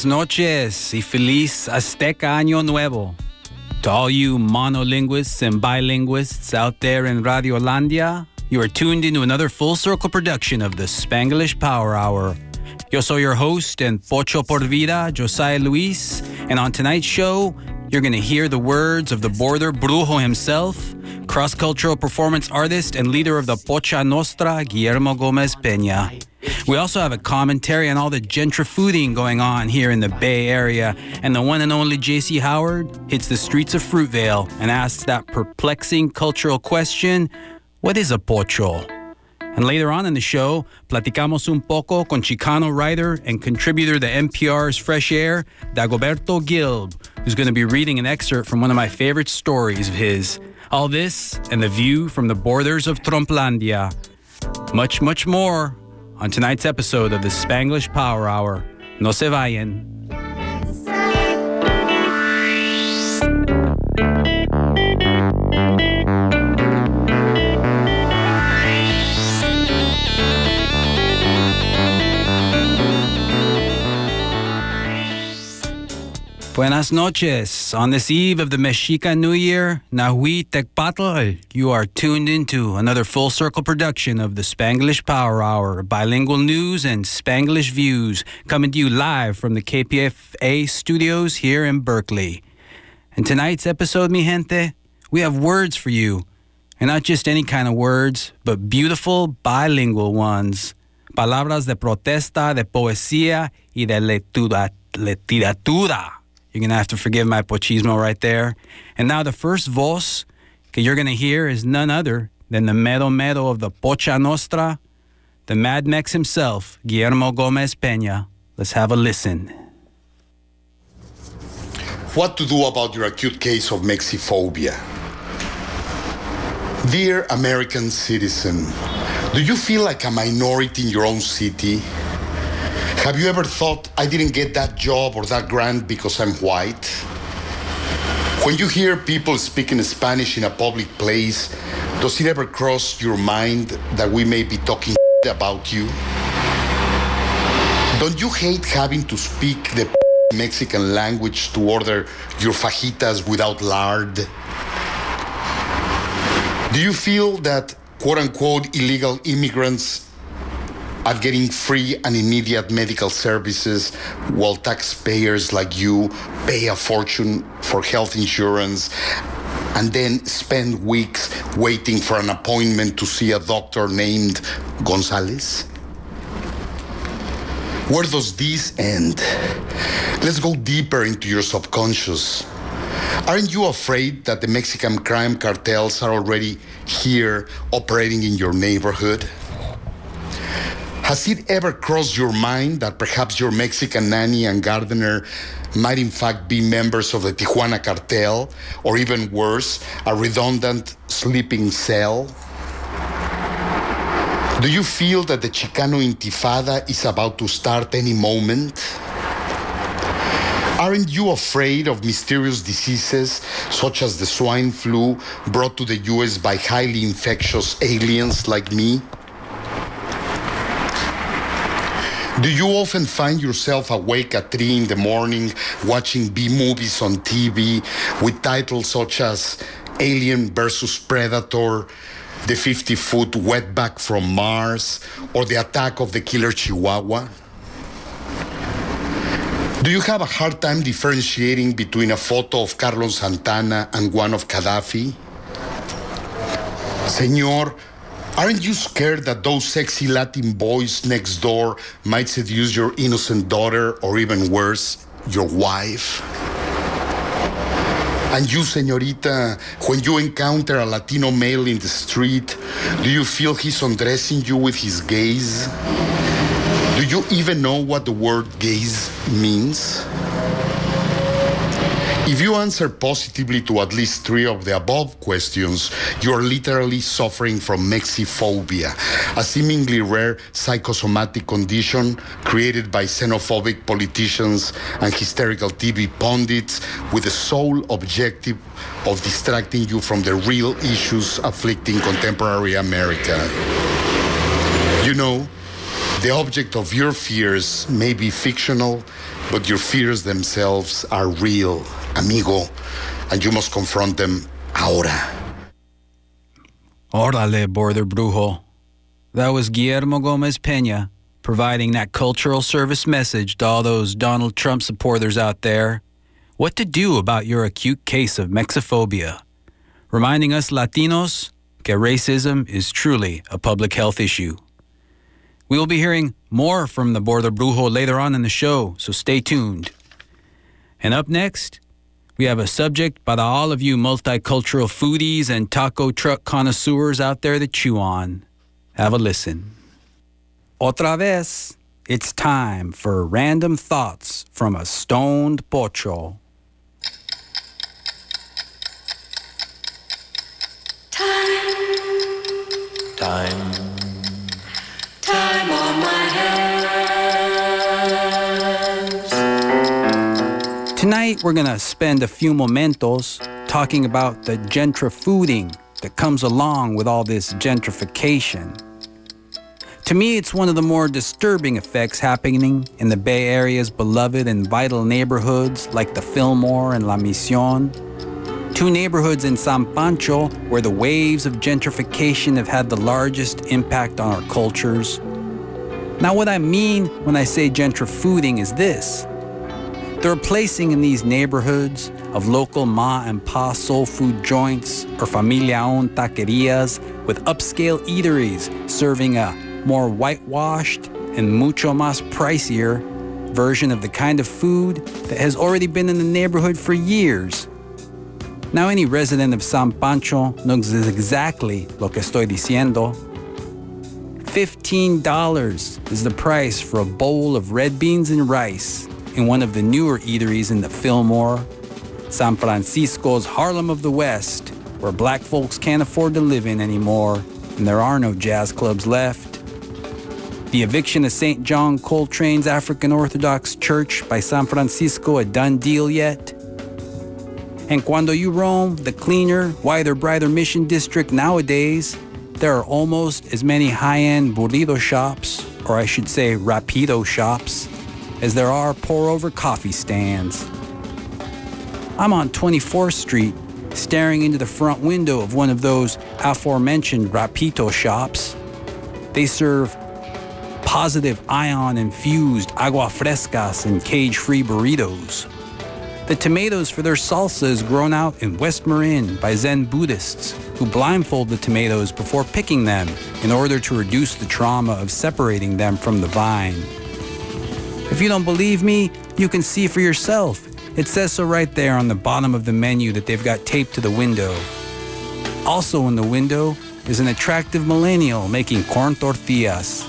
Buenas noches y feliz Azteca Año Nuevo. To all you monolinguists and bilinguists out there in Radio Landia, you are tuned into another full circle production of the Spanglish Power Hour. Yo soy your host and Pocho por Vida, Josiah Luis, and on tonight's show, you're going to hear the words of the border brujo himself, cross cultural performance artist and leader of the Pocha Nostra, Guillermo Gomez Pena. We also have a commentary on all the gentrifooding going on here in the Bay Area, and the one and only JC Howard hits the streets of Fruitvale and asks that perplexing cultural question what is a pocho? And later on in the show, platicamos un poco con Chicano writer and contributor to NPR's Fresh Air, Dagoberto Gilb, who's going to be reading an excerpt from one of my favorite stories of his. All this and the view from the borders of Trumplandia. Much, much more on tonight's episode of the Spanglish Power Hour. No se vayan. Buenas noches. On this eve of the Mexica New Year, Nahui Tecpatl, you are tuned into another full circle production of the Spanglish Power Hour, bilingual news and Spanglish views, coming to you live from the KPFA studios here in Berkeley. In tonight's episode, mi gente, we have words for you. And not just any kind of words, but beautiful bilingual ones. Palabras de protesta, de poesía y de literatura. You're going to have to forgive my pochismo right there. And now the first voz that you're going to hear is none other than the mero mero of the Pocha Nostra, the Mad Mex himself, Guillermo Gomez Pena. Let's have a listen. What to do about your acute case of mexiphobia? Dear American citizen, do you feel like a minority in your own city? Have you ever thought I didn't get that job or that grant because I'm white? When you hear people speaking Spanish in a public place, does it ever cross your mind that we may be talking about you? Don't you hate having to speak the Mexican language to order your fajitas without lard? Do you feel that quote unquote illegal immigrants are getting free and immediate medical services while taxpayers like you pay a fortune for health insurance and then spend weeks waiting for an appointment to see a doctor named Gonzalez? Where does this end? Let's go deeper into your subconscious. Aren't you afraid that the Mexican crime cartels are already here operating in your neighborhood? Has it ever crossed your mind that perhaps your Mexican nanny and gardener might in fact be members of the Tijuana cartel, or even worse, a redundant sleeping cell? Do you feel that the Chicano Intifada is about to start any moment? Aren't you afraid of mysterious diseases such as the swine flu brought to the US by highly infectious aliens like me? Do you often find yourself awake at 3 in the morning watching B movies on TV with titles such as Alien versus Predator, The 50 Foot Wetback from Mars, or The Attack of the Killer Chihuahua? Do you have a hard time differentiating between a photo of Carlos Santana and one of Gaddafi? Senor, Aren't you scared that those sexy Latin boys next door might seduce your innocent daughter or even worse, your wife? And you, señorita, when you encounter a Latino male in the street, do you feel he's undressing you with his gaze? Do you even know what the word gaze means? If you answer positively to at least three of the above questions, you are literally suffering from mexiphobia, a seemingly rare psychosomatic condition created by xenophobic politicians and hysterical TV pundits with the sole objective of distracting you from the real issues afflicting contemporary America. You know, The object of your fears may be fictional, but your fears themselves are real, amigo, and you must confront them ahora. Órale, Border Brujo. That was Guillermo Gomez Pena providing that cultural service message to all those Donald Trump supporters out there. What to do about your acute case of Mexophobia, Reminding us Latinos that racism is truly a public health issue. We will be hearing more from the Border Brujo later on in the show, so stay tuned. And up next, we have a subject by all of you multicultural foodies and taco truck connoisseurs out there that chew on. Have a listen. Otra vez, it's time for random thoughts from a stoned pocho. Time, Time. time Tonight, we're going to spend a few momentos talking about the gentrifooding that comes along with all this gentrification. To me, it's one of the more disturbing effects happening in the Bay Area's beloved and vital neighborhoods like the Fillmore and La Misión. Two neighborhoods in San Pancho where the waves of gentrification have had the largest impact on our cultures. Now, what I mean when I say gentrifooding is this the replacing in these neighborhoods of local ma and pa soul food joints or familia owned taquerias with upscale eateries serving a more whitewashed and mucho más pricier version of the kind of food that has already been in the neighborhood for years. Now, any resident of San Pancho knows exactly lo que estoy diciendo. $15 is the price for a bowl of red beans and rice in one of the newer eateries in the Fillmore, San Francisco's Harlem of the West, where black folks can't afford to live in anymore and there are no jazz clubs left. The eviction of St. John Coltrane's African Orthodox Church by San Francisco a done deal yet? And cuando you roam the cleaner, wider, brighter Mission District nowadays, there are almost as many high-end burrito shops, or I should say rapido shops, as there are pour-over coffee stands. I'm on 24th Street, staring into the front window of one of those aforementioned rapito shops. They serve positive ion infused agua frescas and cage free burritos. The tomatoes for their salsa is grown out in West Marin by Zen Buddhists who blindfold the tomatoes before picking them in order to reduce the trauma of separating them from the vine. If you don't believe me, you can see for yourself. It says so right there on the bottom of the menu that they've got taped to the window. Also in the window is an attractive millennial making corn tortillas.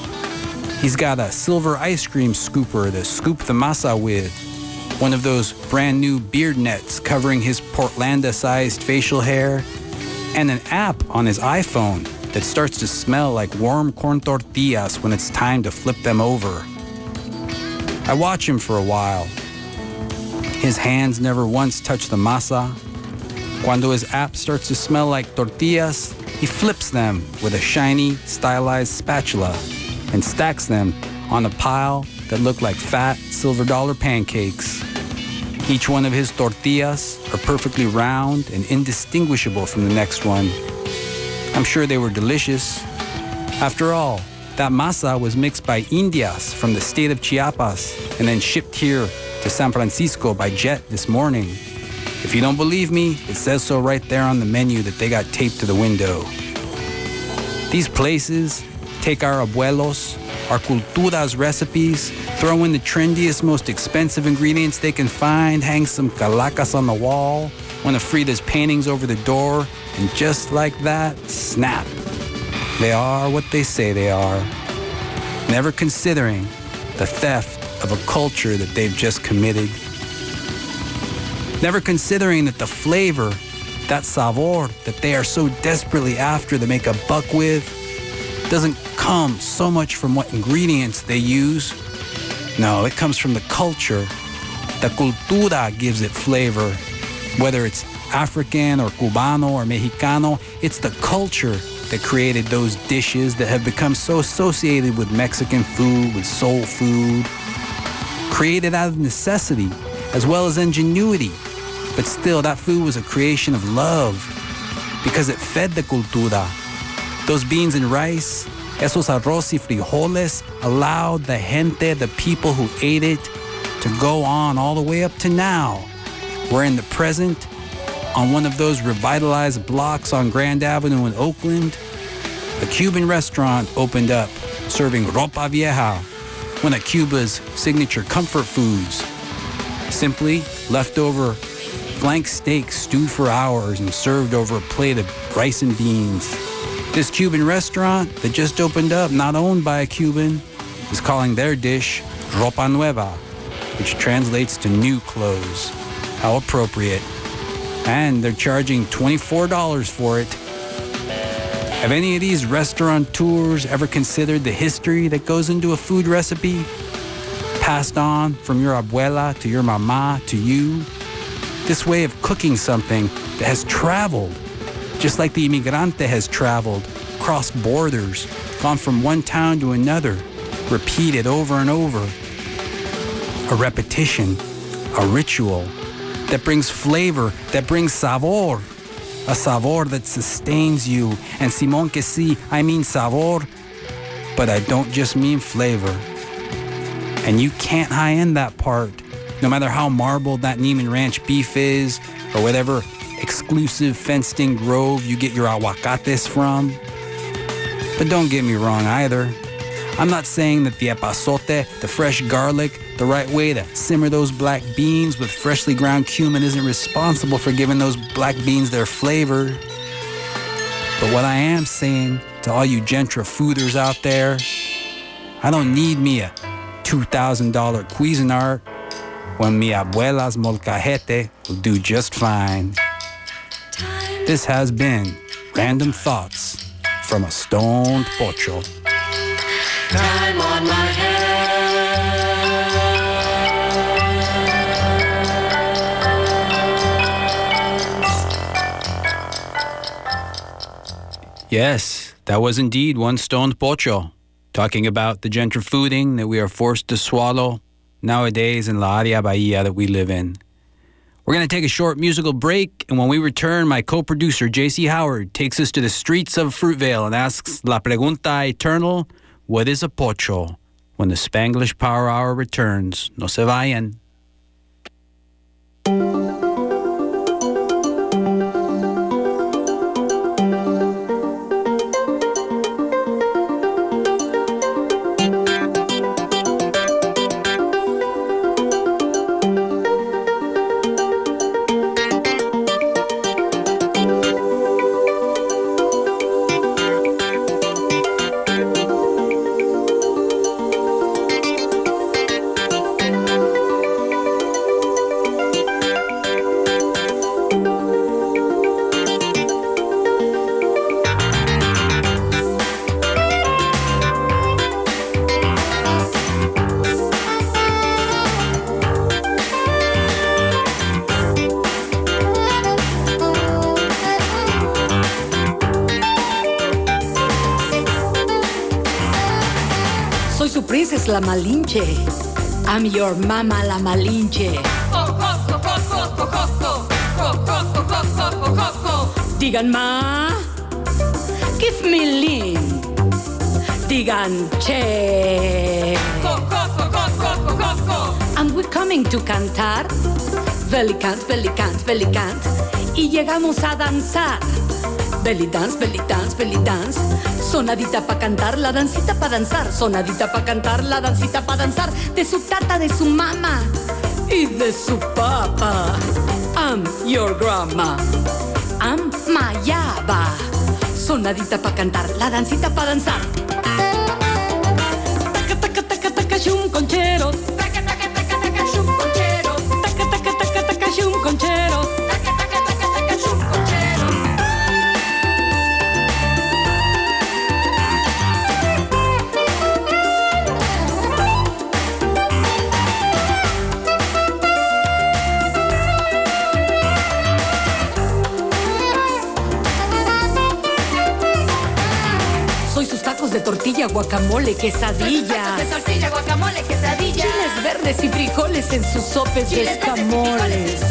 He's got a silver ice cream scooper to scoop the masa with, one of those brand new beard nets covering his Portlandia sized facial hair, and an app on his iPhone that starts to smell like warm corn tortillas when it's time to flip them over. I watch him for a while. His hands never once touch the masa. Cuando his app starts to smell like tortillas, he flips them with a shiny, stylized spatula and stacks them on a pile that look like fat silver dollar pancakes. Each one of his tortillas are perfectly round and indistinguishable from the next one. I'm sure they were delicious. After all, that masa was mixed by Indias from the state of Chiapas and then shipped here to San Francisco by jet this morning. If you don't believe me, it says so right there on the menu that they got taped to the window. These places take our abuelos, our culturas recipes, throw in the trendiest, most expensive ingredients they can find, hang some calacas on the wall, one of Frida's paintings over the door, and just like that, snap. They are what they say they are, never considering the theft of a culture that they've just committed. Never considering that the flavor, that savor that they are so desperately after to make a buck with, doesn't come so much from what ingredients they use. No, it comes from the culture. The cultura gives it flavor. Whether it's African or Cubano or Mexicano, it's the culture that created those dishes that have become so associated with Mexican food, with soul food, created out of necessity as well as ingenuity. But still, that food was a creation of love because it fed the cultura. Those beans and rice, esos arroz y frijoles, allowed the gente, the people who ate it, to go on all the way up to now. We're in the present on one of those revitalized blocks on Grand Avenue in Oakland. A Cuban restaurant opened up serving ropa vieja, one of Cuba's signature comfort foods. Simply leftover flank steak stewed for hours and served over a plate of rice and beans. This Cuban restaurant that just opened up, not owned by a Cuban, is calling their dish ropa nueva, which translates to new clothes. How appropriate. And they're charging $24 for it. Have any of these restaurateurs ever considered the history that goes into a food recipe? Passed on from your abuela to your mama to you? This way of cooking something that has traveled, just like the inmigrante has traveled, crossed borders, gone from one town to another, repeated over and over. A repetition, a ritual that brings flavor, that brings sabor, a sabor that sustains you. And Simon que si, I mean sabor, but I don't just mean flavor. And you can't high end that part, no matter how marbled that Niman Ranch beef is, or whatever exclusive fenced in grove you get your aguacates from. But don't get me wrong either. I'm not saying that the epazote, the fresh garlic, the right way to simmer those black beans with freshly ground cumin isn't responsible for giving those black beans their flavor. But what I am saying to all you gentrifooders out there, I don't need me a $2,000 Cuisinart when mi abuela's molcajete will do just fine. This has been Random Thoughts from a Stoned Pocho. Yes, that was indeed one stoned pocho, talking about the gentrifooding that we are forced to swallow nowadays in La Área Bahia that we live in. We're going to take a short musical break, and when we return, my co producer, JC Howard, takes us to the streets of Fruitvale and asks La Pregunta Eternal What is a pocho? When the Spanglish Power Hour returns. No se vayan. Malinche. I'm your mama la Malinche. Digan ma, give me lean. Digan che. And we're coming to cantar. Belly cant, belly cant, belly cant. Y llegamos a danzar. Belly dance, belly dance, belly dance. Sonadita pa' cantar, la dancita pa' danzar. Sonadita pa' cantar, la dancita pa' danzar. De su tata, de su mamá y de su papá. I'm your grandma. I'm Mayaba. Sonadita pa' cantar, la dancita pa' danzar. Tortilla, guacamole, quesadilla. De tortilla, guacamole, quesadilla. Chiles verdes y frijoles en sus de sopes de escamoles.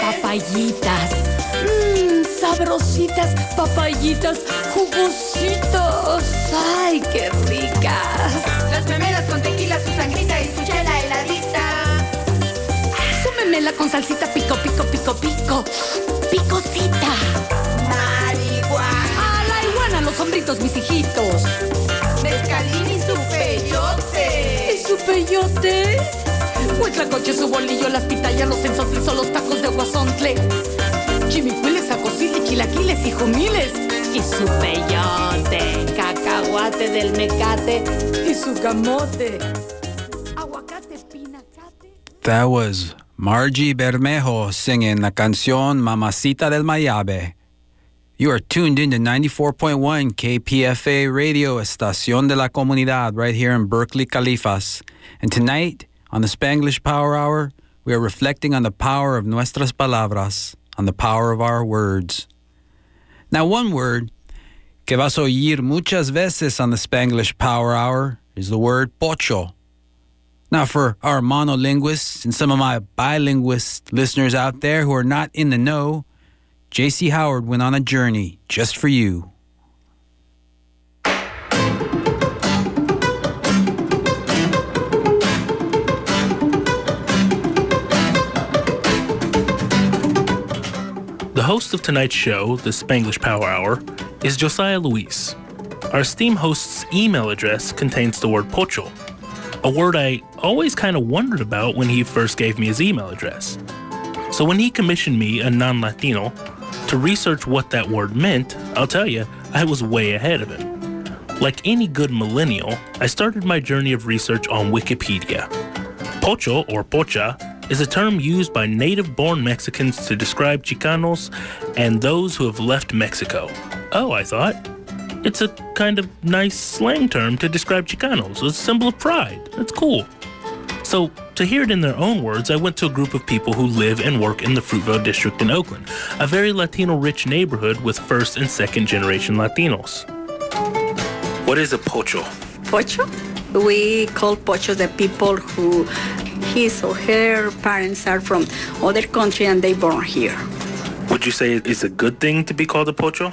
Papayitas. Mmm, sabrositas, papayitas, jugositos. ¡Ay, qué ricas! Las memelas con tequila, su sangrita y su chela heladita. Su memela con salsita pico, pico, pico, pico. Picosita. Hombritos, mis hijitos. Mezcalín y su peyote. ¿Y su peyote? Huitlacoche, su bolillo, las pitayas, los ensotles o los tacos de guasontle. Chimicuiles, acosiles, chilaquiles y jumiles. Y su peyote, cacahuate del mecate y su camote. Aguacate, pinacate. That was Margie Bermejo singing la canción Mamacita del Mayabe. You are tuned in to 94.1 KPFA Radio, Estación de la Comunidad, right here in Berkeley, Califas. And tonight, on the Spanglish Power Hour, we are reflecting on the power of nuestras palabras, on the power of our words. Now, one word que vas a oír muchas veces on the Spanglish Power Hour is the word pocho. Now, for our monolinguists and some of my bilinguist listeners out there who are not in the know, J.C. Howard went on a journey just for you. The host of tonight's show, the Spanglish Power Hour, is Josiah Luis. Our esteemed host's email address contains the word pocho, a word I always kind of wondered about when he first gave me his email address. So when he commissioned me, a non Latino, to research what that word meant, I'll tell you, I was way ahead of him. Like any good millennial, I started my journey of research on Wikipedia. Pocho or pocha is a term used by native born Mexicans to describe Chicanos and those who have left Mexico. Oh, I thought. It's a kind of nice slang term to describe Chicanos, a symbol of pride. That's cool. So, to hear it in their own words, I went to a group of people who live and work in the Fruitvale district in Oakland, a very Latino rich neighborhood with first and second generation Latinos. What is a pocho? Pocho. We call Pocho the people who his or her parents are from other country and they born here. Would you say it's a good thing to be called a pocho?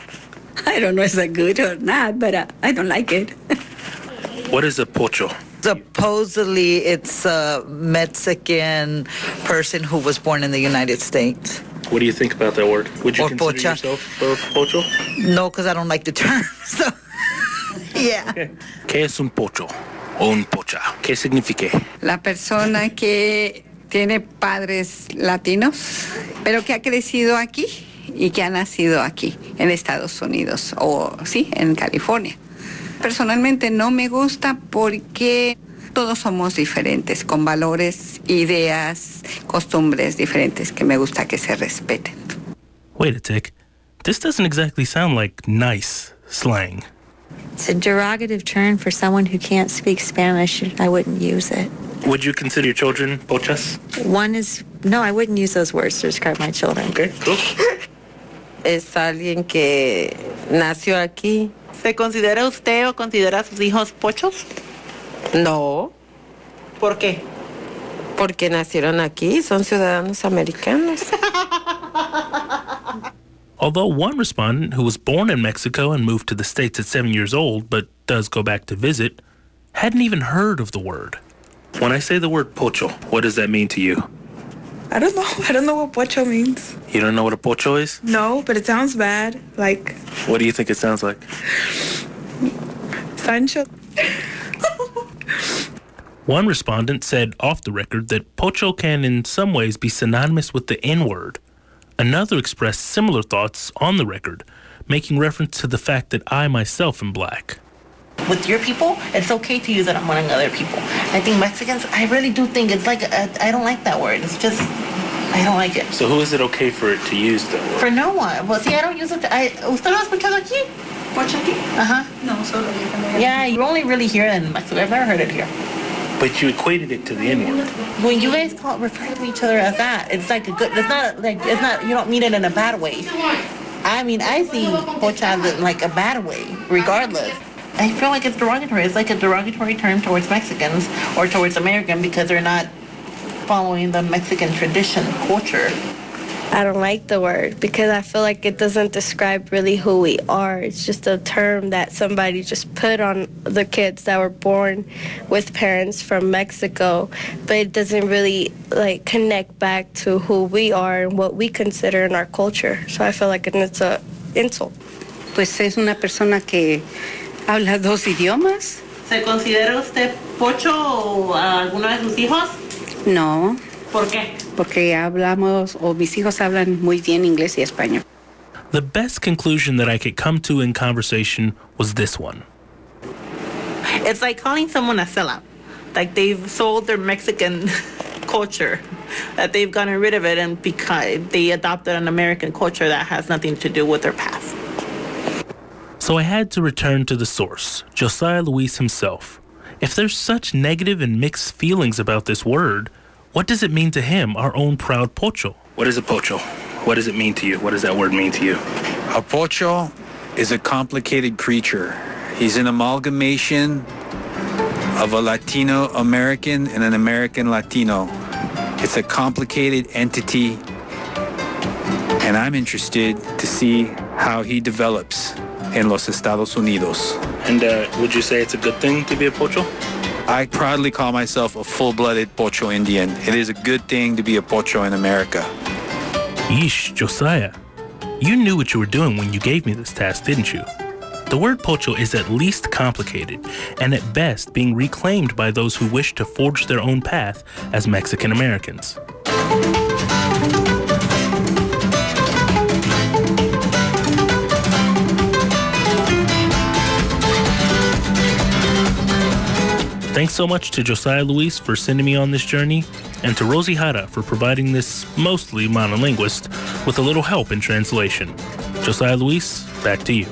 I don't know if it's good or not, but uh, I don't like it. What is a pocho? Supposedly, it's a Mexican person who was born in the United States. What do you think about that word? Would you Or consider pocha. yourself a pocho? No, because I don't like the term. So, yeah. ¿Qué es un pocho? O un pocha. ¿Qué significa? La persona que tiene padres latinos, pero que ha crecido aquí y que ha nacido aquí, en Estados Unidos o sí, en California. Personalmente no me gusta porque todos somos diferentes, con valores, ideas, costumbres diferentes que me gusta que se respeten. Wait a tick. This doesn't exactly sound like nice slang. It's a derogative term for someone who can't speak Spanish. I wouldn't use it. Would you consider your children pochas? One is, no, I wouldn't use those words to describe my children. Okay, cool. Es alguien que nació aquí. ¿Se considera usted o considera a sus hijos pochos? No. ¿Por qué? Porque nacieron aquí, son ciudadanos americanos. Although one respondent who was born in Mexico and moved to the States at seven years old, but does go back to visit, hadn't even heard of the word. When I say the word pocho, what does that mean to you? I don't know. I don't know what pocho means. You don't know what a pocho is? No, but it sounds bad. Like What do you think it sounds like? Sancho. One respondent said off the record that pocho can in some ways be synonymous with the N word. Another expressed similar thoughts on the record, making reference to the fact that I myself am black. With your people, it's okay to use it among other people. I think Mexicans, I really do think it's like, I I don't like that word. It's just, I don't like it. So who is it okay for it to use though? For no one. Well, see, I don't use it. I, ¿Usted lo ha escuchado aquí? ¿Pocho aquí? Uh-huh. No, solo yo también. Yeah, you only really hear it in Mexico. I've never heard it here. But you equated it to the N word. When you guys call refer to each other as that, it's like a good. It's not like it's not. You don't mean it in a bad way. I mean, I see pocha in, like a bad way, regardless. I feel like it's derogatory. It's like a derogatory term towards Mexicans or towards American because they're not following the Mexican tradition, culture. I don't like the word because I feel like it doesn't describe really who we are. It's just a term that somebody just put on the kids that were born with parents from Mexico, but it doesn't really like connect back to who we are and what we consider in our culture. So I feel like it's a insult. Pues es una persona que habla dos idiomas. ¿Se considera usted pocho a alguno de sus hijos? No, ¿Por qué? porque hablamos, o mis hijos hablan muy bien inglés y español. The best conclusion that I could come to in conversation was this one. It's like calling someone a sellout. Like they've sold their Mexican culture, that they've gotten rid of it and because they adopted an American culture that has nothing to do with their past. So I had to return to the source, Josiah Luis himself. If there's such negative and mixed feelings about this word, what does it mean to him, our own proud pocho? What is a pocho? What does it mean to you? What does that word mean to you? A pocho is a complicated creature. He's an amalgamation of a Latino American and an American Latino. It's a complicated entity, and I'm interested to see how he develops in los Estados Unidos. And uh, would you say it's a good thing to be a pocho? I proudly call myself a full-blooded Pocho Indian. It is a good thing to be a Pocho in America. Yeesh, Josiah. You knew what you were doing when you gave me this task, didn't you? The word pocho is at least complicated, and at best being reclaimed by those who wish to forge their own path as Mexican Americans. Thanks so much to Josiah Luis for sending me on this journey, and to Rosie Hara for providing this mostly monolinguist with a little help in translation. Josiah Luis, back to you.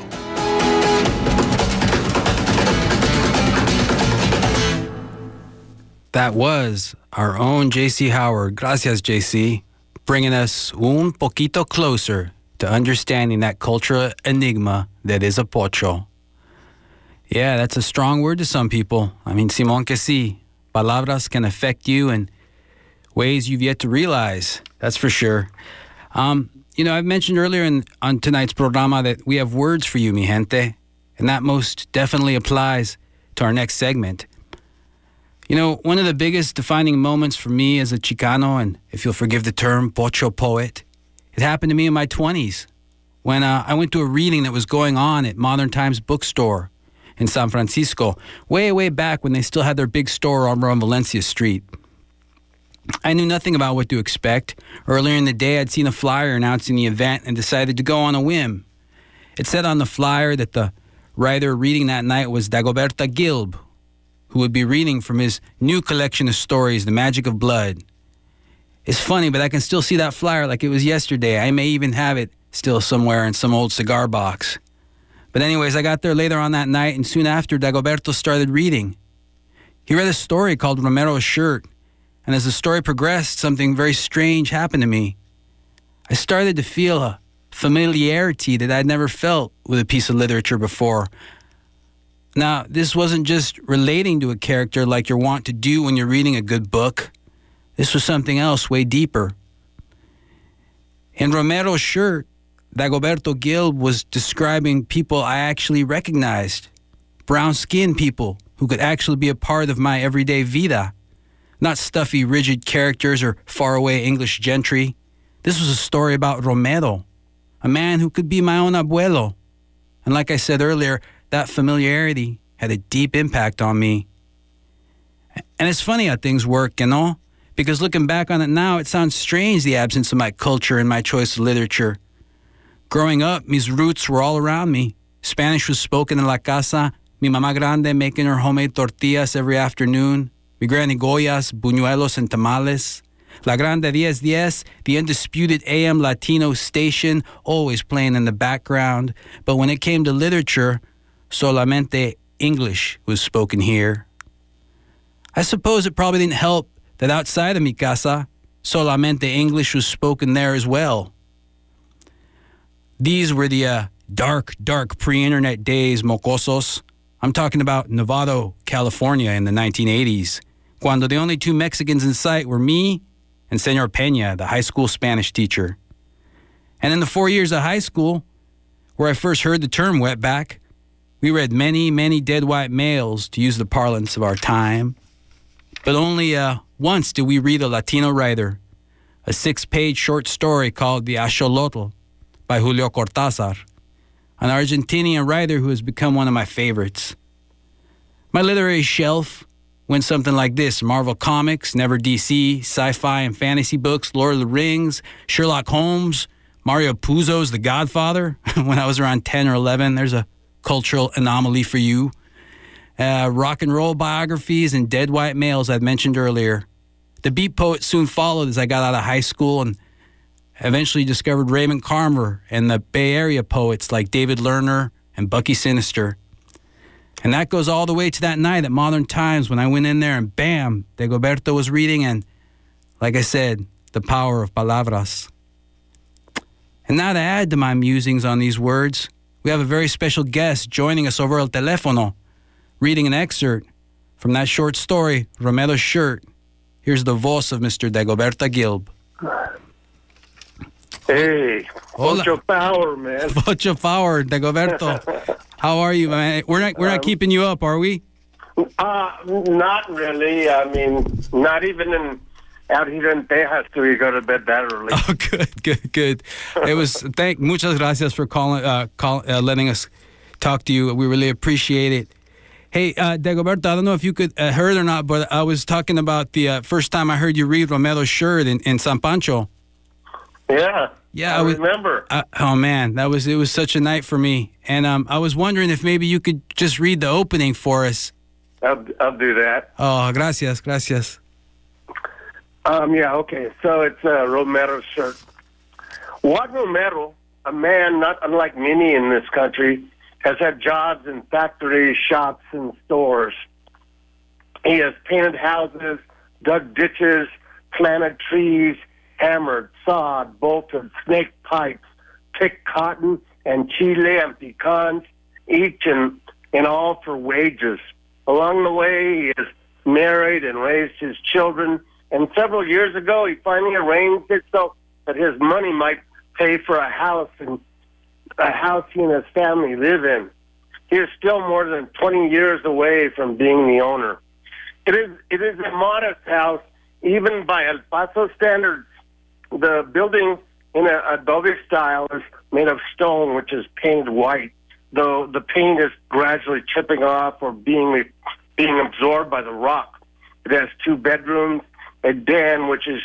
That was our own JC Howard. Gracias, JC. Bringing us un poquito closer to understanding that cultural enigma that is a pocho. Yeah, that's a strong word to some people. I mean, Simon sí. Palabras can affect you in ways you've yet to realize. That's for sure. Um, you know, I've mentioned earlier in, on tonight's programa that we have words for you, mi gente, and that most definitely applies to our next segment. You know, one of the biggest defining moments for me as a Chicano, and if you'll forgive the term, pocho poet, it happened to me in my 20s when uh, I went to a reading that was going on at Modern Times Bookstore in San Francisco, way, way back when they still had their big store over on Valencia Street. I knew nothing about what to expect. Earlier in the day, I'd seen a flyer announcing the event and decided to go on a whim. It said on the flyer that the writer reading that night was Dagoberto Gilb, who would be reading from his new collection of stories, The Magic of Blood. It's funny, but I can still see that flyer like it was yesterday. I may even have it still somewhere in some old cigar box. But, anyways, I got there later on that night, and soon after, Dagoberto started reading. He read a story called Romero's Shirt, and as the story progressed, something very strange happened to me. I started to feel a familiarity that I'd never felt with a piece of literature before. Now, this wasn't just relating to a character like you're wont to do when you're reading a good book. This was something else way deeper. In Romero's shirt, Dagoberto Gilb was describing people I actually recognized brown skinned people who could actually be a part of my everyday vida, not stuffy, rigid characters or faraway English gentry. This was a story about Romero, a man who could be my own abuelo. And like I said earlier, that familiarity had a deep impact on me. And it's funny how things work, you know? Because looking back on it now, it sounds strange the absence of my culture and my choice of literature. Growing up, mis roots were all around me. Spanish was spoken in la casa, mi mamá grande making her homemade tortillas every afternoon, mi granny Goyas, buñuelos, and tamales. La Grande Diez Diez, the undisputed AM Latino station, always playing in the background. But when it came to literature, solamente English was spoken here. I suppose it probably didn't help that outside of mi casa, solamente English was spoken there as well. These were the uh, dark, dark pre internet days, mocosos. I'm talking about Novato, California in the 1980s, cuando the only two Mexicans in sight were me and Senor Peña, the high school Spanish teacher. And in the four years of high school, where I first heard the term wetback, we read many, many dead white males, to use the parlance of our time. But only uh, once did we read a Latino writer, a six page short story called The Axolotl by Julio Cortázar, an Argentinian writer who has become one of my favorites. My literary shelf went something like this Marvel Comics, Never DC, sci fi and fantasy books, Lord of the Rings, Sherlock Holmes, Mario Puzo's The Godfather. when I was around 10 or 11, there's a cultural anomaly for you. Uh, rock and roll biographies and dead white males I'd mentioned earlier. The beat poet soon followed as I got out of high school and eventually discovered Raymond Carver and the Bay Area poets like David Lerner and Bucky Sinister. And that goes all the way to that night at Modern Times when I went in there and bam, Dagoberto was reading and, like I said, the power of palabras. And now to add to my musings on these words, we have a very special guest joining us over el teléfono, reading an excerpt from that short story, Romero's Shirt. Here's the voice of Mr. Dagoberto Gilb. Hey. Mucho power, man. Mucho power, Dagoberto. How are you, man? We're not we're not Um, keeping you up, are we? Uh, not really. I mean, not even in out here in Texas do we go to bed that early. Oh, good, good, good. It was thank muchas gracias for calling, uh, call, uh, letting us talk to you. We really appreciate it. Hey, uh, Dagoberto, I don't know if you could uh, heard or not, but I was talking about the uh, first time I heard you read Romero's Shirt in, in San Pancho. Yeah. Yeah, I, I was- remember. Uh, oh man, that was it was such a night for me, and um, I was wondering if maybe you could just read the opening for us. I'll, I'll do that. Oh, gracias, gracias. Um, yeah, okay. So it's a Romero shirt. Juan Romero, a man not unlike many in this country, has had jobs in factories, shops, and stores. He has painted houses, dug ditches, planted trees, hammered, sawed, bolted, snake pipes, picked cotton and chile and pecans, each and, and all for wages. Along the way, he has married and raised his children. And several years ago, he finally arranged it so that his money might pay for a house and a house he and his family live in. He is still more than 20 years away from being the owner. It is it is a modest house, even by El Paso standards. The building in an adobe style is made of stone, which is painted white, though the paint is gradually chipping off or being being absorbed by the rock. It has two bedrooms, a den, which is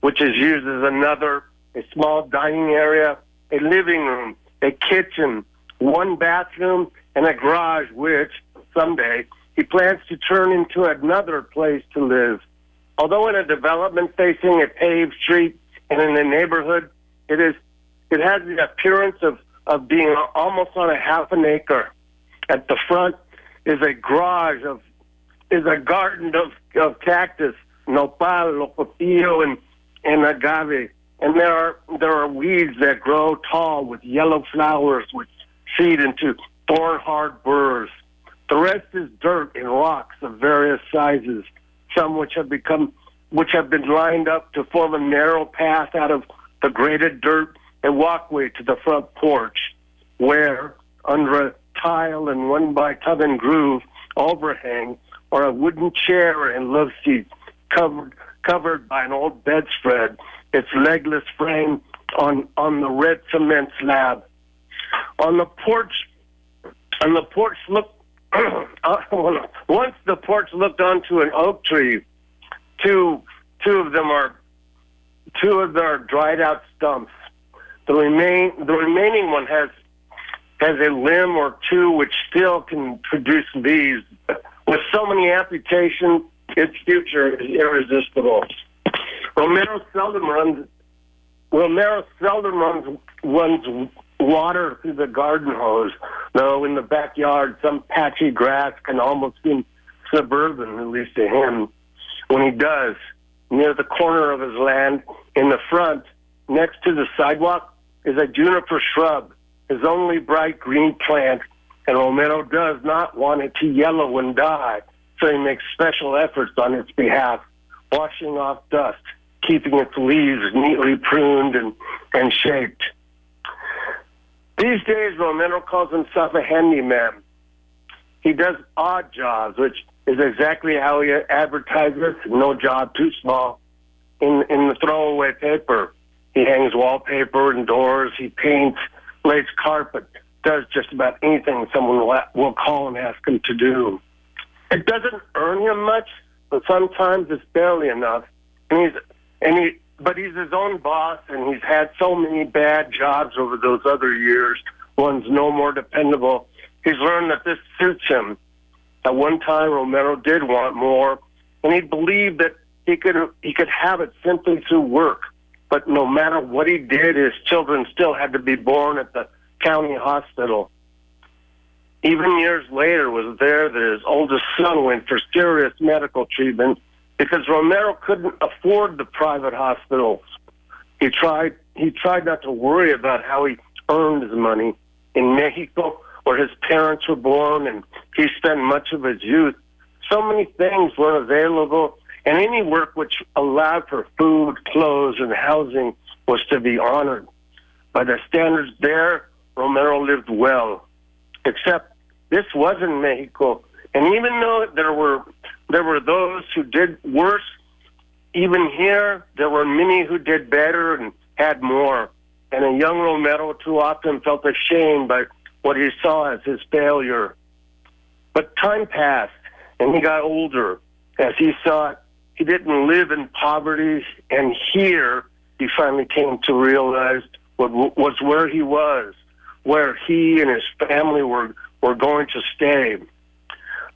which is used as another, a small dining area, a living room, a kitchen, one bathroom, and a garage, which someday he plans to turn into another place to live. Although in a development facing a paved street and in a neighborhood, it is it has the appearance of, of being almost on a half an acre. At the front is a garage of is a garden of, of cactus, nopal, ocotillo, and, and agave. And there are there are weeds that grow tall with yellow flowers which feed into thorn hard burrs. The rest is dirt and rocks of various sizes, some which have become which have been lined up to form a narrow path out of the graded dirt and walkway to the front porch, where under a tile and one by tub and groove overhang or a wooden chair and love seat covered covered by an old bedspread, its legless frame on on the red cement slab. On the porch, on the porch look. uh, once the porch looked onto an oak tree. Two two of them are two of them are dried out stumps. The remain the remaining one has has a limb or two which still can produce leaves. With so many amputations, its future is irresistible. Romero seldom runs. Romero seldom runs runs water through the garden hose, though in the backyard some patchy grass can almost seem suburban, at least to him. When he does, near the corner of his land, in the front, next to the sidewalk, is a juniper shrub, his only bright green plant, and Romero does not want it to yellow and die, so he makes special efforts on its behalf, washing off dust, keeping its leaves neatly pruned and, and shaped. These days, Romero calls himself a handyman. He does odd jobs, which is exactly how he advertises no job too small. In, in the throwaway paper, he hangs wallpaper and doors, he paints, lays carpet, does just about anything someone will, will call and ask him to do. It doesn't earn him much, but sometimes it's barely enough. And he's and he but he's his own boss and he's had so many bad jobs over those other years. One's no more dependable. He's learned that this suits him. At one time Romero did want more and he believed that he could he could have it simply through work. But no matter what he did, his children still had to be born at the county hospital. Even years later was there that his oldest son went for serious medical treatment because Romero couldn't afford the private hospitals. He tried he tried not to worry about how he earned his money in Mexico where his parents were born and he spent much of his youth. So many things were available and any work which allowed for food, clothes, and housing was to be honored. By the standards there, Romero lived well. Except this wasn't Mexico. And even though there were there were those who did worse, even here there were many who did better and had more. And a young Romero too often felt ashamed by what he saw as his failure. But time passed and he got older. As he saw he didn't live in poverty, and here he finally came to realize what was where he was, where he and his family were were going to stay.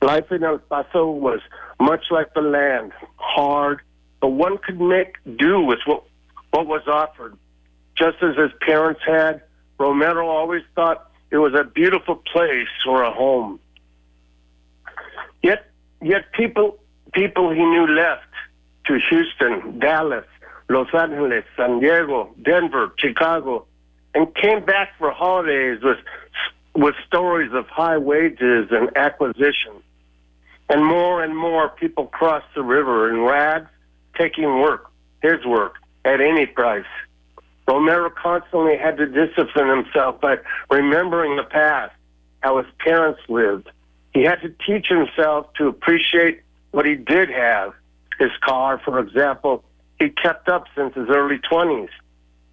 Life in El Paso was much like the land, hard, but one could make do with what what was offered. Just as his parents had, Romero always thought it was a beautiful place or a home. Yet, yet people people he knew left to Houston, Dallas, Los Angeles, San Diego, Denver, Chicago, and came back for holidays with with stories of high wages and acquisition. And more and more people crossed the river in rags, taking work, his work, at any price. Romero constantly had to discipline himself by remembering the past, how his parents lived. He had to teach himself to appreciate what he did have. His car, for example, he kept up since his early 20s.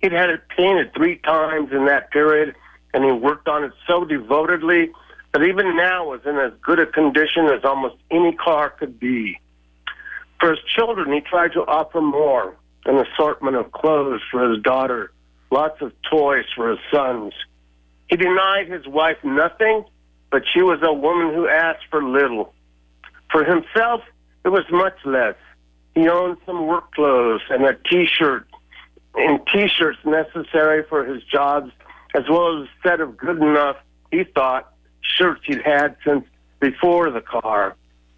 He'd had it painted three times in that period, and he worked on it so devotedly that even now was in as good a condition as almost any car could be. For his children, he tried to offer more an assortment of clothes for his daughter, lots of toys for his sons. He denied his wife nothing, but she was a woman who asked for little. For himself, it was much less. He owned some work clothes and a T-shirt and T-shirts necessary for his jobs, as well as a set of good enough, he thought, shirts he'd had since before the car.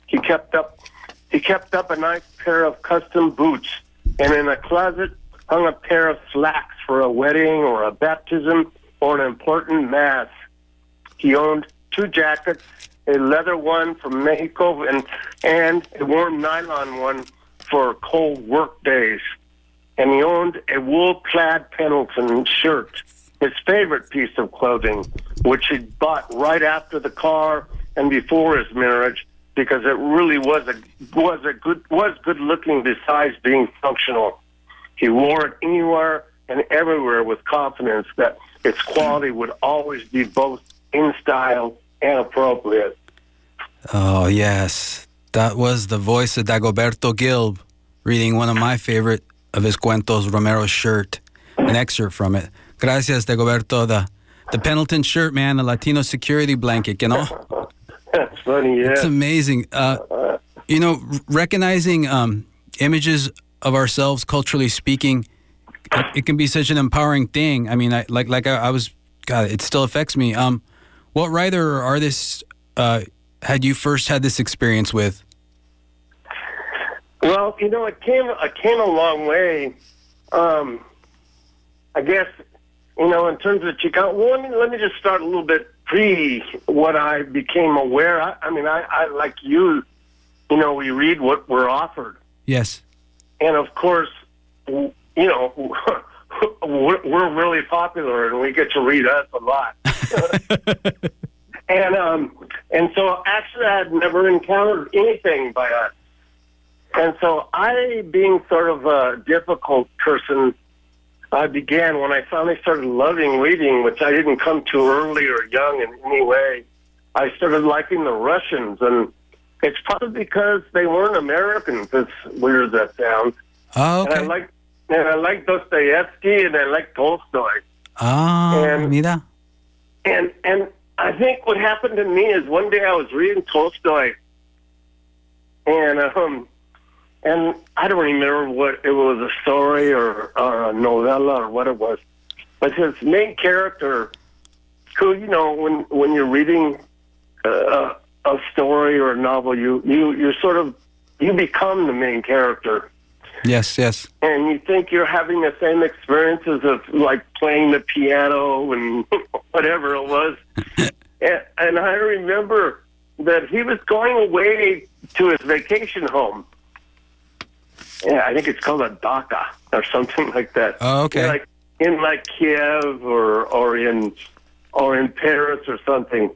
He kept up he kept up a nice pair of custom boots, and in a closet hung a pair of slacks for a wedding or a baptism or an important mass. He owned two jackets, a leather one from Mexico and and a warm nylon one for cold work days. And he owned a wool-clad Pendleton shirt, his favorite piece of clothing, which he bought right after the car and before his marriage because it really was a was a good was good looking besides being functional. He wore it anywhere and everywhere with confidence that its quality would always be both in style and appropriate. Oh, yes. That was the voice of Dagoberto Gilb reading one of my favorite of his cuentos, Romero's shirt, an excerpt from it. Gracias, Dagoberto. The, the Pendleton shirt, man, the Latino security blanket, you know? That's funny, yeah. It's amazing. Uh, you know, recognizing um, images of ourselves, culturally speaking, it, it, can be such an empowering thing. I mean, I, like like I, I, was, God, it still affects me. Um, what writer or artist uh, had you first had this experience with? Well, you know, it came it came a long way. Um, I guess you know, in terms of Chicano. Well, let me let me just start a little bit pre what I became aware. I, I mean, I, I like you. You know, we read what we're offered, Yes. and of course, you know, we're we're really popular, and we get to read us a lot. and um, and so actually, I'd never encountered anything by us. And so I, being sort of a difficult person, I began when I finally started loving reading, which I didn't come to early or young in any way. I started liking the Russians, and it's probably because they weren't Americans. As weird as that sounds. Oh, And I okay. like and I like Dostoevsky, and I like Tolstoy. Ah, And- mira. And and I think what happened to me is one day I was reading Tolstoy, and um, and I don't remember what it was a story or, or a novella or what it was, but his main character, who you know when when you're reading uh, a story or a novel, you you you sort of you become the main character Yes, yes. and you think you're having the same experiences of like playing the piano and whatever it was. and, and I remember that he was going away to his vacation home. Yeah, I think it's called a dacha or something like that. Oh, okay. Like in like Kiev or or in or in Paris or something.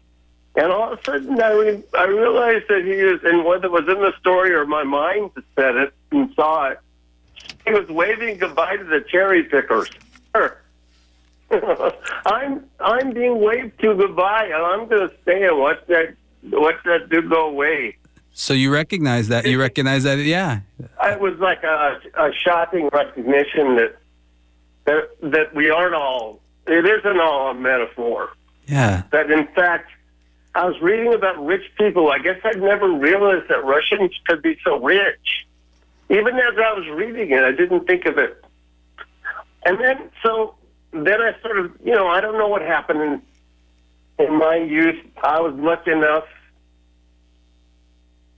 And all of a sudden, I, re- I realized that he was, and whether it was in the story or my mind that said it and saw it, he was waving goodbye to the cherry pickers. I'm I'm being waved to goodbye, and I'm going to stay and watch that watch that dude go away. So you recognize that? You recognize that? Yeah. It was like a, a shocking recognition that that that we aren't all. It isn't all a metaphor. Yeah. That in fact, I was reading about rich people. I guess I'd never realized that Russians could be so rich. Even as I was reading it, I didn't think of it. And then, so then I sort of, you know, I don't know what happened in, in my youth. I was lucky enough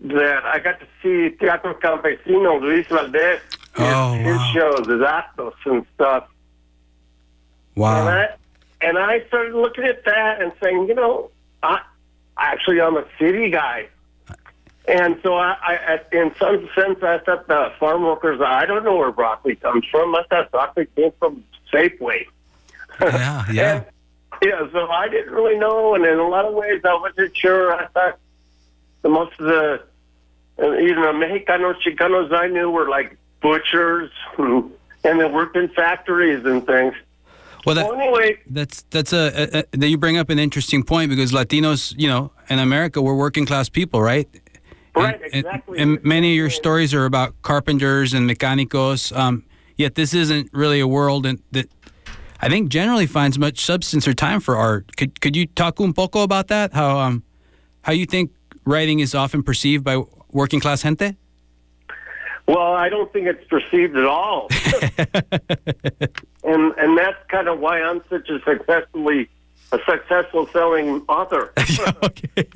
that I got to see Teatro Campesino, Luis Valdez, Oh, his shows, his actos and stuff. Wow. And Wow. I, and I started looking at that and saying, you know, I actually I'm a city guy. And so I, I in some sense, I thought the farm workers, I don't know where broccoli comes from. I thought broccoli came from Safeway. Yeah, yeah. Yeah, so I didn't really know, and in a lot of ways, I wasn't sure. I thought the most of the, even the Mexicanos, Chicanos I knew were like butchers, who, and they worked in factories and things. Well, that, Well, anyway, that's that's a, a, that you bring up an interesting point because Latinos, you know, in America, we're working class people, right? Right, And- exactly. And, many of your stories are about carpenters and mechanicos. Um, yet this isn't really a world in, that I think generally finds much substance or time for art. Could could you talk un poco about that? How um how you think writing is often perceived by working class gente? Well, I don't think it's perceived at all. and and that's kind of why I'm such a successfully a successful selling author. okay.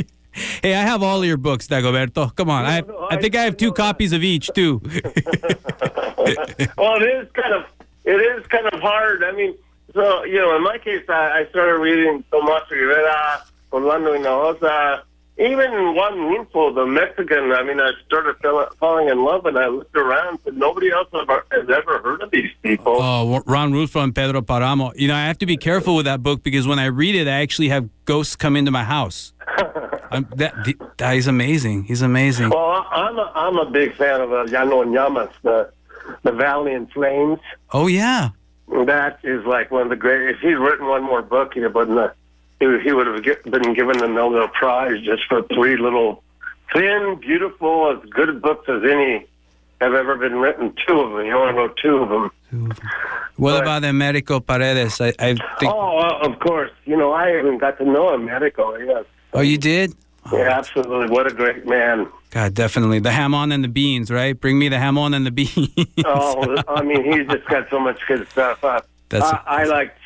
Hey, I have all your books, Dagoberto. Come on, I have, I think I have two copies of each too. well, it is kind of it is kind of hard. I mean, so you know, in my case, I, I started reading Tomas Rivera, Rolando Hinojosa, even Juan Rulfo, the Mexican. I mean, I started fell, falling in love, and I looked around, but nobody else has ever heard of these people. Oh, Juan Rulfo and Pedro Paramo. You know, I have to be careful with that book because when I read it, I actually have ghosts come into my house. I'm, that, that he's amazing. He's amazing. Well, I'm a, I'm a big fan of uh, Llano Llamas, the the Valley in Flames. Oh yeah. That is like one of the great. If he'd written one more book, he wouldn't. Have, he, would- he would have get, been given the Nobel Prize just for three little thin, beautiful, as good books as any have ever been written. Two of them. He only wrote two of them. What about Americo Paredes? I, I think. Oh, uh, of course. You know, I even got to know Americo. Yes. Oh, you did? Yeah, absolutely. What a great man. God, definitely the Hammon and the beans, right? Bring me the Hammon and the beans. oh, I mean, he's just got so much good stuff. Uh, That's- I, I liked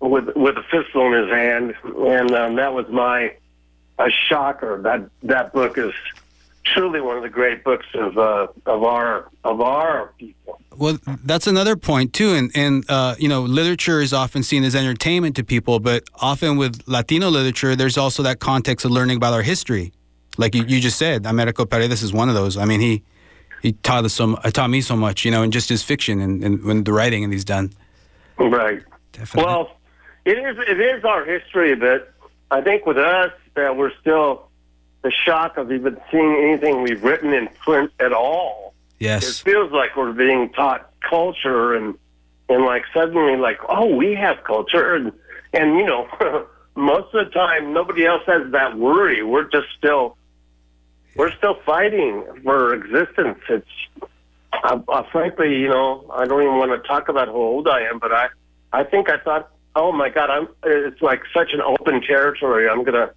with with a pistol in his hand, and um, that was my a shocker. That that book is truly one of the great books of uh, of our of our people. Well, that's another point too, and and uh, you know, literature is often seen as entertainment to people, but often with Latino literature, there's also that context of learning about our history. Like you, you just said, Americo Paredes is one of those. I mean, he he taught us so, uh, taught me so much, you know, in just his fiction and, and when the writing and he's done. Right. Well, it is it is our history, but I think with us that we're still the shock of even seeing anything we've written in print at all. Yes. It feels like we're being taught culture and and like suddenly like oh we have culture and and you know most of the time nobody else has that worry. We're just still we're still fighting for existence. It's I, I, frankly, you know, I don't even want to talk about how old I am, but I, I think I thought, oh my God, I'm. It's like such an open territory. I'm gonna,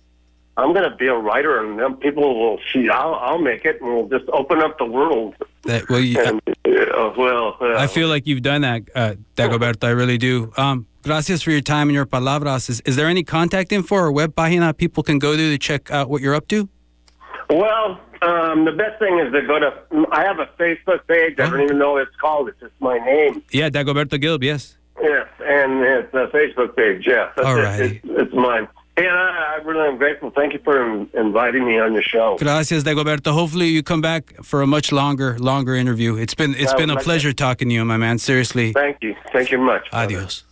I'm gonna be a writer, and then people will see. I'll, I'll make it, and we'll just open up the world. That, well, you, and, uh, well, uh, I feel like you've done that, uh, Dagoberto. I really do. Um, gracias for your time and your palabras. Is, is there any contact info or web página people can go to to check out what you're up to? Well, um, the best thing is to go to. I have a Facebook page. I don't even know what it's called. It's just my name. Yeah, Dagoberto Gilb. Yes. Yes, and it's a Facebook page. Yeah. That's All it. right. It's, it's mine. And I, I really am grateful. Thank you for in- inviting me on your show. Gracias, Dagoberto. Hopefully, you come back for a much longer, longer interview. It's been it's Yeah, been a like pleasure talking to you, my man. Seriously. Thank you. Thank you much. Adios.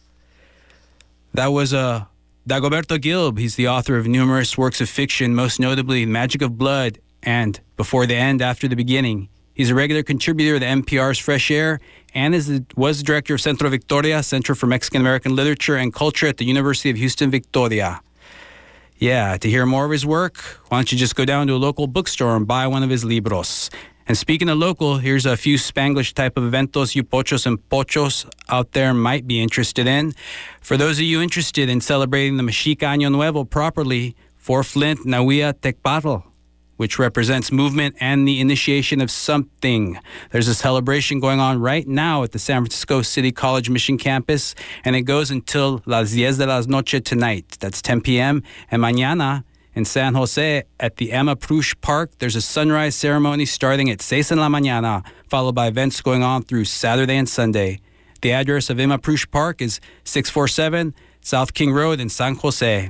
That was uh, Dagoberto Gilb. He's the author of numerous works of fiction, most notably Magic of Blood and Before the End, After the Beginning. He's a regular contributor to NPR's Fresh Air and is was director of Centro Victoria, Center for Mexican American Literature and Culture at the University of Houston, Victoria. Yeah, to hear more of his work, why don't you just go down to a local bookstore and buy one of his libros? And speaking of local, here's a few Spanglish type of eventos you pochos and pochos out there might be interested in. For those of you interested in celebrating the Mexica Año Nuevo properly, for Flint, Nawia Tecpatl, which represents movement and the initiation of something. There's a celebration going on right now at the San Francisco City College Mission campus, and it goes until las 10 de las noche tonight. That's 10 p.m. And mañana in San Jose at the Emma Prusch Park, there's a sunrise ceremony starting at 6 en la mañana, followed by events going on through Saturday and Sunday. The address of Emma Prusch Park is 647 South King Road in San Jose.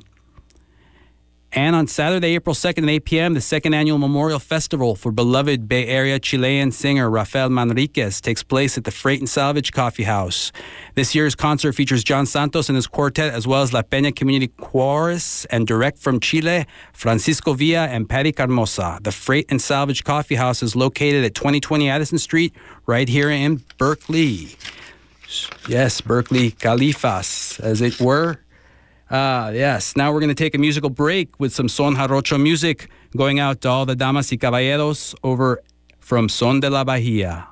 And on Saturday, April 2nd at 8 p.m., the second annual Memorial Festival for beloved Bay Area Chilean singer Rafael Manriquez takes place at the Freight and Salvage Coffee House. This year's concert features John Santos and his quartet, as well as La Peña Community Chorus, and direct from Chile, Francisco Villa and Patty Carmosa. The Freight and Salvage Coffee House is located at 2020 Addison Street, right here in Berkeley. Yes, Berkeley Califas, as it were. Ah, yes. Now we're going to take a musical break with some Son Jarocho music going out to all the damas y caballeros over from Son de la Bahia.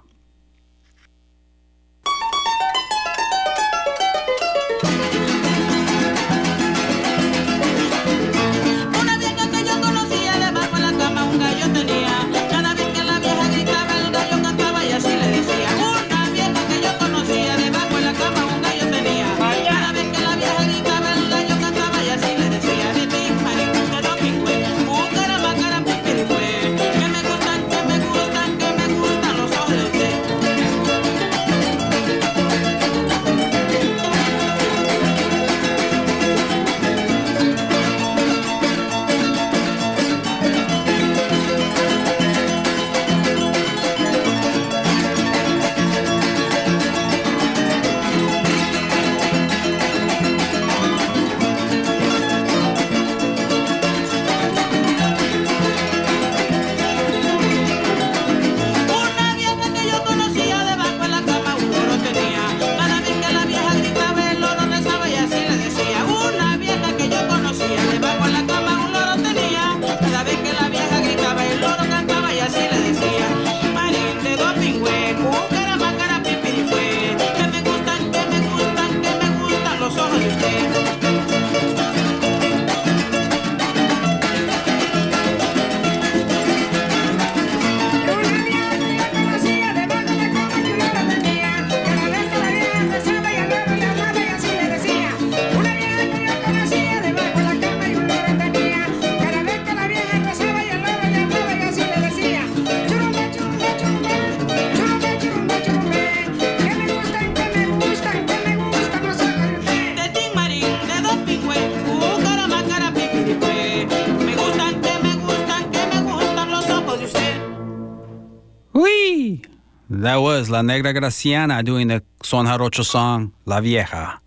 La Negra Graciana doing the Son Jarocho song La Vieja.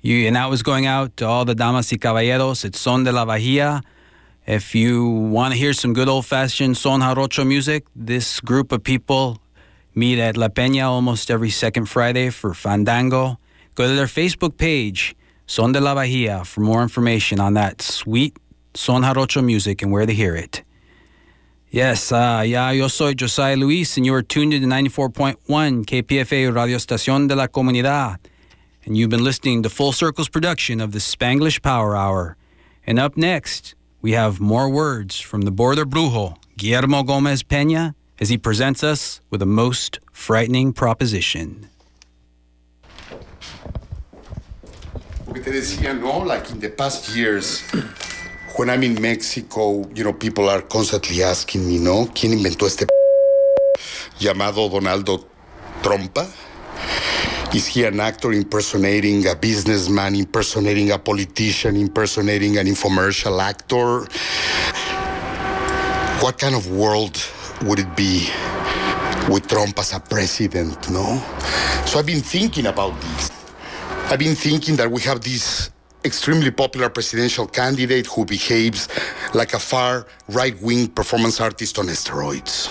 You, and that was going out to all the damas y caballeros. It's Son de la Bahia. If you want to hear some good old fashioned Son Jarocho music, this group of people meet at La Peña almost every second Friday for Fandango. Go to their Facebook page, Son de la Bahia, for more information on that sweet Son Jarocho music and where to hear it. Yes, uh, yeah, yo soy Josiah Luis, and you are tuned in to 94.1 KPFA Radio Estación de la Comunidad. And you've been listening to Full Circle's production of the Spanglish Power Hour. And up next, we have more words from the border brujo, Guillermo Gomez Peña, as he presents us with a most frightening proposition. Porque te decía, no, like in the past years, when I'm in Mexico, you know, people are constantly asking me, ¿no? ¿Quién inventó este p llamado Donaldo? Is he an actor impersonating a businessman, impersonating a politician, impersonating an infomercial actor? What kind of world would it be with Trump as a president, no? So I've been thinking about this. I've been thinking that we have this extremely popular presidential candidate who behaves like a far right wing performance artist on steroids.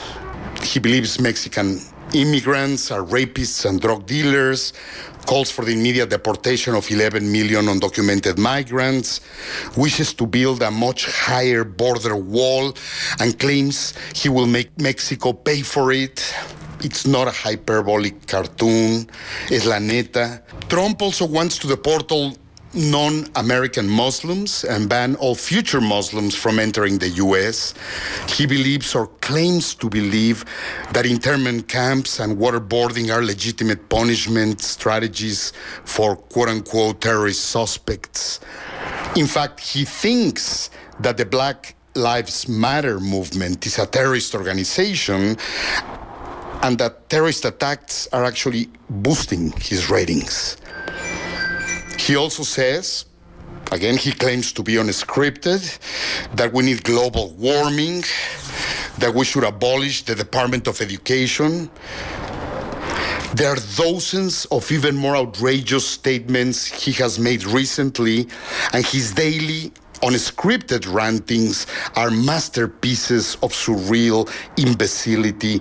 He believes Mexican immigrants are rapists and drug dealers, calls for the immediate deportation of 11 million undocumented migrants, wishes to build a much higher border wall, and claims he will make Mexico pay for it. It's not a hyperbolic cartoon, es la neta. Trump also wants to deport all non American Muslims and ban all future Muslims from entering the U.S. He believes or claims to believe that internment camps and waterboarding are legitimate punishment strategies for quote unquote terrorist suspects. In fact, he thinks that the Black Lives Matter movement is a terrorist organization and that terrorist attacks are actually boosting his ratings. He also says, again, he claims to be unscripted, that we need global warming, that we should abolish the Department of Education. There are dozens of even more outrageous statements he has made recently, and his daily unscripted rantings are masterpieces of surreal imbecility,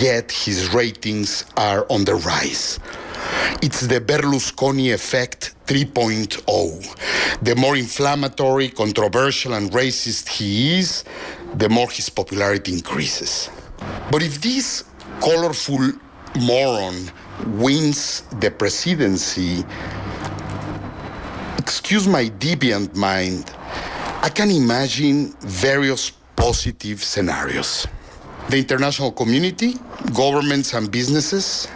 yet his ratings are on the rise. It's the Berlusconi effect 3.0. The more inflammatory, controversial, and racist he is, the more his popularity increases. But if this colorful moron wins the presidency, excuse my deviant mind, I can imagine various positive scenarios. The international community, governments, and businesses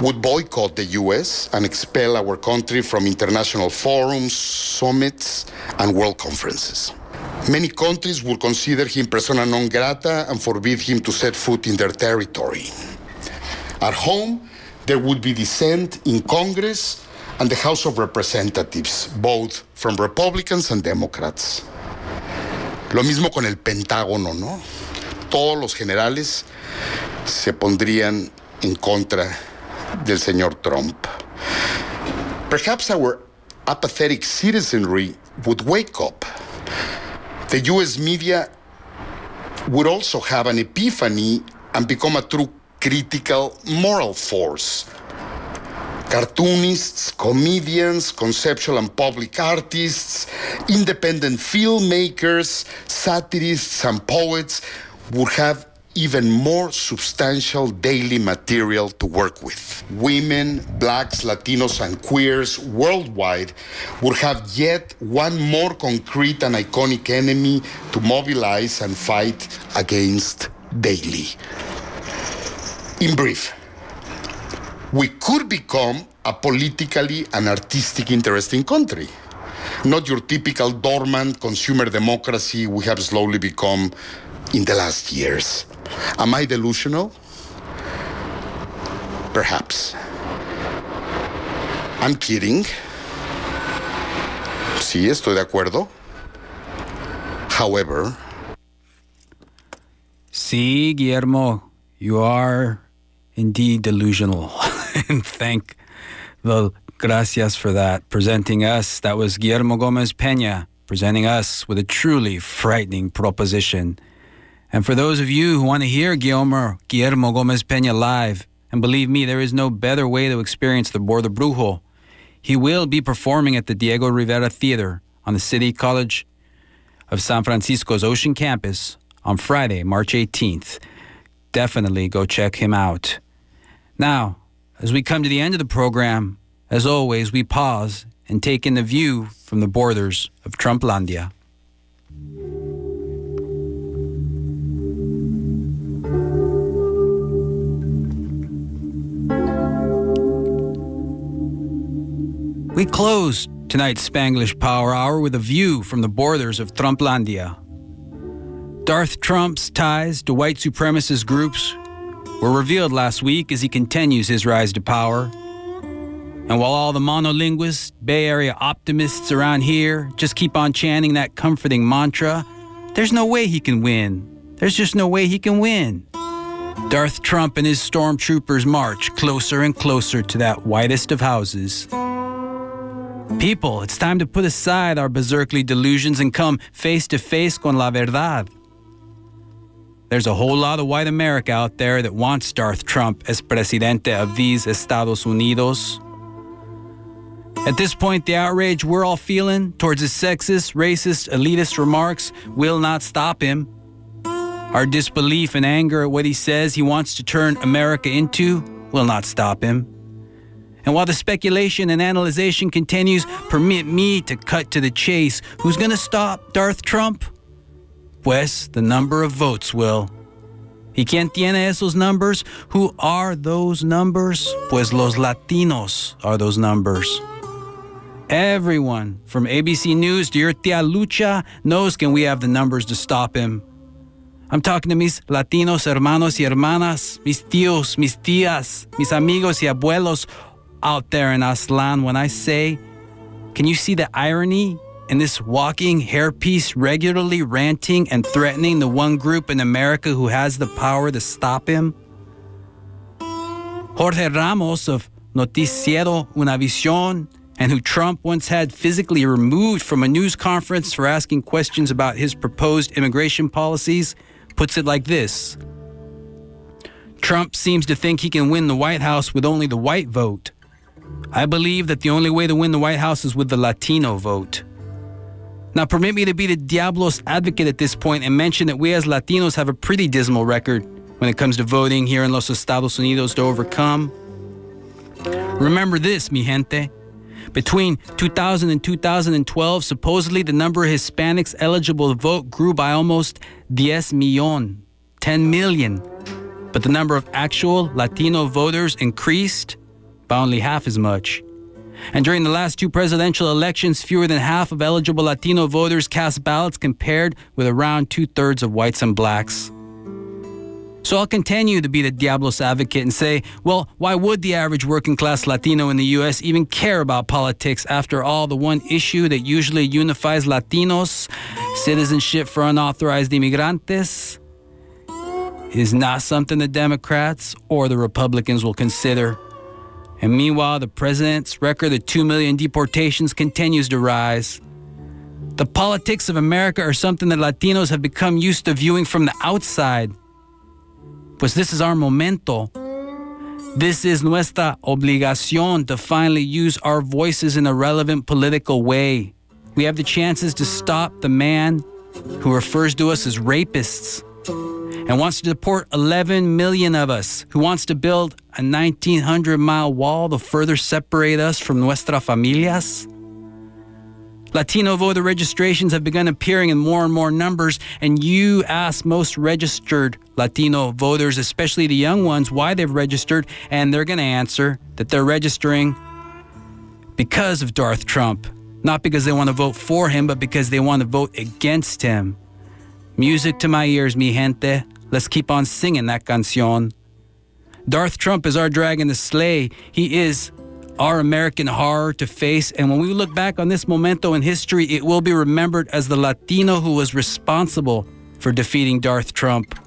would boycott the US and expel our country from international forums, summits, and world conferences. Many countries would consider him persona non grata and forbid him to set foot in their territory. At home, there would be dissent in Congress and the House of Representatives, both from Republicans and Democrats. Lo mismo con el Pentágono, ¿no? Todos los generales se pondrían en contra del señor Trump. Perhaps our apathetic citizenry would wake up. The US media would also have an epiphany and become a true critical moral force. Cartoonists, comedians, conceptual and public artists, independent filmmakers, satirists, and poets would have even more substantial daily material to work with. Women, blacks, Latinos, and queers worldwide would have yet one more concrete and iconic enemy to mobilize and fight against daily. In brief, we could become a politically and artistic interesting country. Not your typical dormant consumer democracy we have slowly become in the last years. Am I delusional? Perhaps. I'm kidding. Sí, estoy de acuerdo. However, See, Guillermo, you are indeed delusional. and thank the gracias for that. Presenting us, that was Guillermo Gomez Pena, presenting us with a truly frightening proposition. And for those of you who want to hear Guillermo, Guillermo Gomez Pena live, and believe me, there is no better way to experience the Border Brujo. He will be performing at the Diego Rivera Theater on the City College of San Francisco's Ocean Campus on Friday, March 18th. Definitely go check him out. Now, as we come to the end of the program, as always, we pause and take in the view from the borders of Trumplandia. We close tonight's Spanglish Power Hour with a view from the borders of Trumplandia. Darth Trump's ties to white supremacist groups were revealed last week as he continues his rise to power. And while all the monolinguist, Bay Area optimists around here just keep on chanting that comforting mantra, there's no way he can win. There's just no way he can win. Darth Trump and his stormtroopers march closer and closer to that whitest of houses. People, it's time to put aside our berserkly delusions and come face to face con la verdad. There's a whole lot of white America out there that wants Darth Trump as presidente of these Estados Unidos. At this point, the outrage we're all feeling towards his sexist, racist, elitist remarks will not stop him. Our disbelief and anger at what he says he wants to turn America into will not stop him. And while the speculation and analyzation continues, permit me to cut to the chase. Who's going to stop Darth Trump? Pues, the number of votes will. ¿Y quién tiene esos numbers? Who are those numbers? Pues los Latinos are those numbers. Everyone, from ABC News to your tia Lucha, knows can we have the numbers to stop him. I'm talking to mis Latinos hermanos y hermanas, mis tíos, mis tías, mis amigos y abuelos out there in Aztlán when I say, can you see the irony in this walking hairpiece regularly ranting and threatening the one group in America who has the power to stop him? Jorge Ramos of Noticiero Univisión and who Trump once had physically removed from a news conference for asking questions about his proposed immigration policies, puts it like this Trump seems to think he can win the White House with only the white vote. I believe that the only way to win the White House is with the Latino vote. Now, permit me to be the Diablos advocate at this point and mention that we as Latinos have a pretty dismal record when it comes to voting here in Los Estados Unidos to overcome. Remember this, mi gente. Between 2000 and 2012, supposedly the number of Hispanics eligible to vote grew by almost 10 million, 10 million. But the number of actual Latino voters increased by only half as much. And during the last two presidential elections, fewer than half of eligible Latino voters cast ballots compared with around two thirds of whites and blacks. So I'll continue to be the Diablos advocate and say, well, why would the average working class Latino in the U.S. even care about politics? After all, the one issue that usually unifies Latinos, citizenship for unauthorized immigrantes, is not something the Democrats or the Republicans will consider. And meanwhile, the president's record of 2 million deportations continues to rise. The politics of America are something that Latinos have become used to viewing from the outside. Pues this is our momento. This is nuestra obligación to finally use our voices in a relevant political way. We have the chances to stop the man who refers to us as rapists and wants to deport 11 million of us, who wants to build a 1900 mile wall to further separate us from nuestra familias. Latino voter registrations have begun appearing in more and more numbers, and you ask most registered Latino voters, especially the young ones, why they've registered, and they're going to answer that they're registering because of Darth Trump. Not because they want to vote for him, but because they want to vote against him. Music to my ears, mi gente. Let's keep on singing that canción. Darth Trump is our dragon to slay. He is our American horror to face. And when we look back on this momento in history, it will be remembered as the Latino who was responsible for defeating Darth Trump.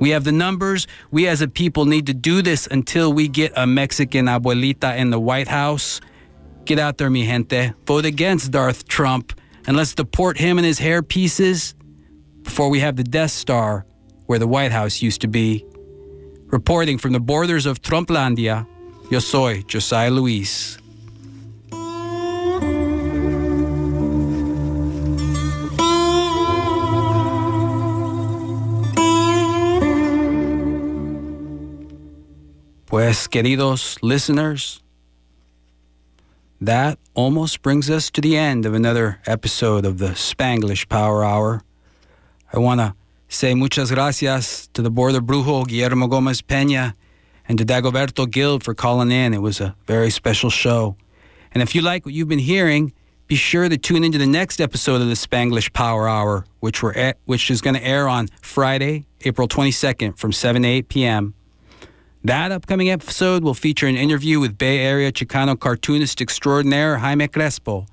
We have the numbers. We as a people need to do this until we get a Mexican abuelita in the White House. Get out there, mi gente. Vote against Darth Trump and let's deport him and his hair pieces before we have the Death Star where the White House used to be. Reporting from the borders of Trumplandia, yo soy Josiah Luis. Pues, queridos listeners, that almost brings us to the end of another episode of the Spanglish Power Hour. I want to say muchas gracias to the border brujo Guillermo Gomez Peña and to Dagoberto Gilb for calling in. It was a very special show. And if you like what you've been hearing, be sure to tune into the next episode of the Spanglish Power Hour, which, we're which is going to air on Friday, April 22nd from 7 to 8 p.m. That upcoming episode will feature an interview with Bay Area Chicano cartoonist extraordinaire Jaime Crespo,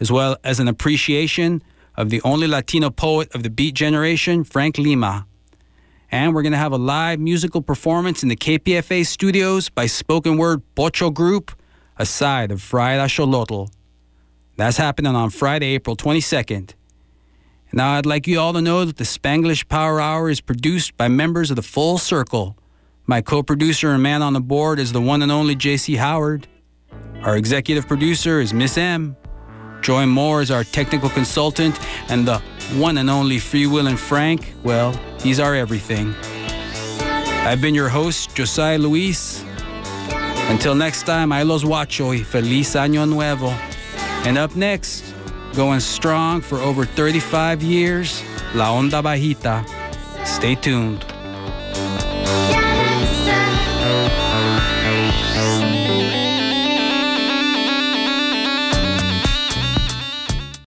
as well as an appreciation of the only Latino poet of the Beat generation, Frank Lima. And we're going to have a live musical performance in the KPFA studios by spoken word Pocho Group, a side of Fried Axolotl. That's happening on Friday, April 22nd. Now, I'd like you all to know that the Spanglish Power Hour is produced by members of the Full Circle. My co producer and man on the board is the one and only JC Howard. Our executive producer is Miss M. Joy Moore is our technical consultant, and the one and only Free Will and Frank, well, he's our everything. I've been your host, Josiah Luis. Until next time, I los watcho y feliz año nuevo. And up next, going strong for over 35 years, La Onda Bajita. Stay tuned.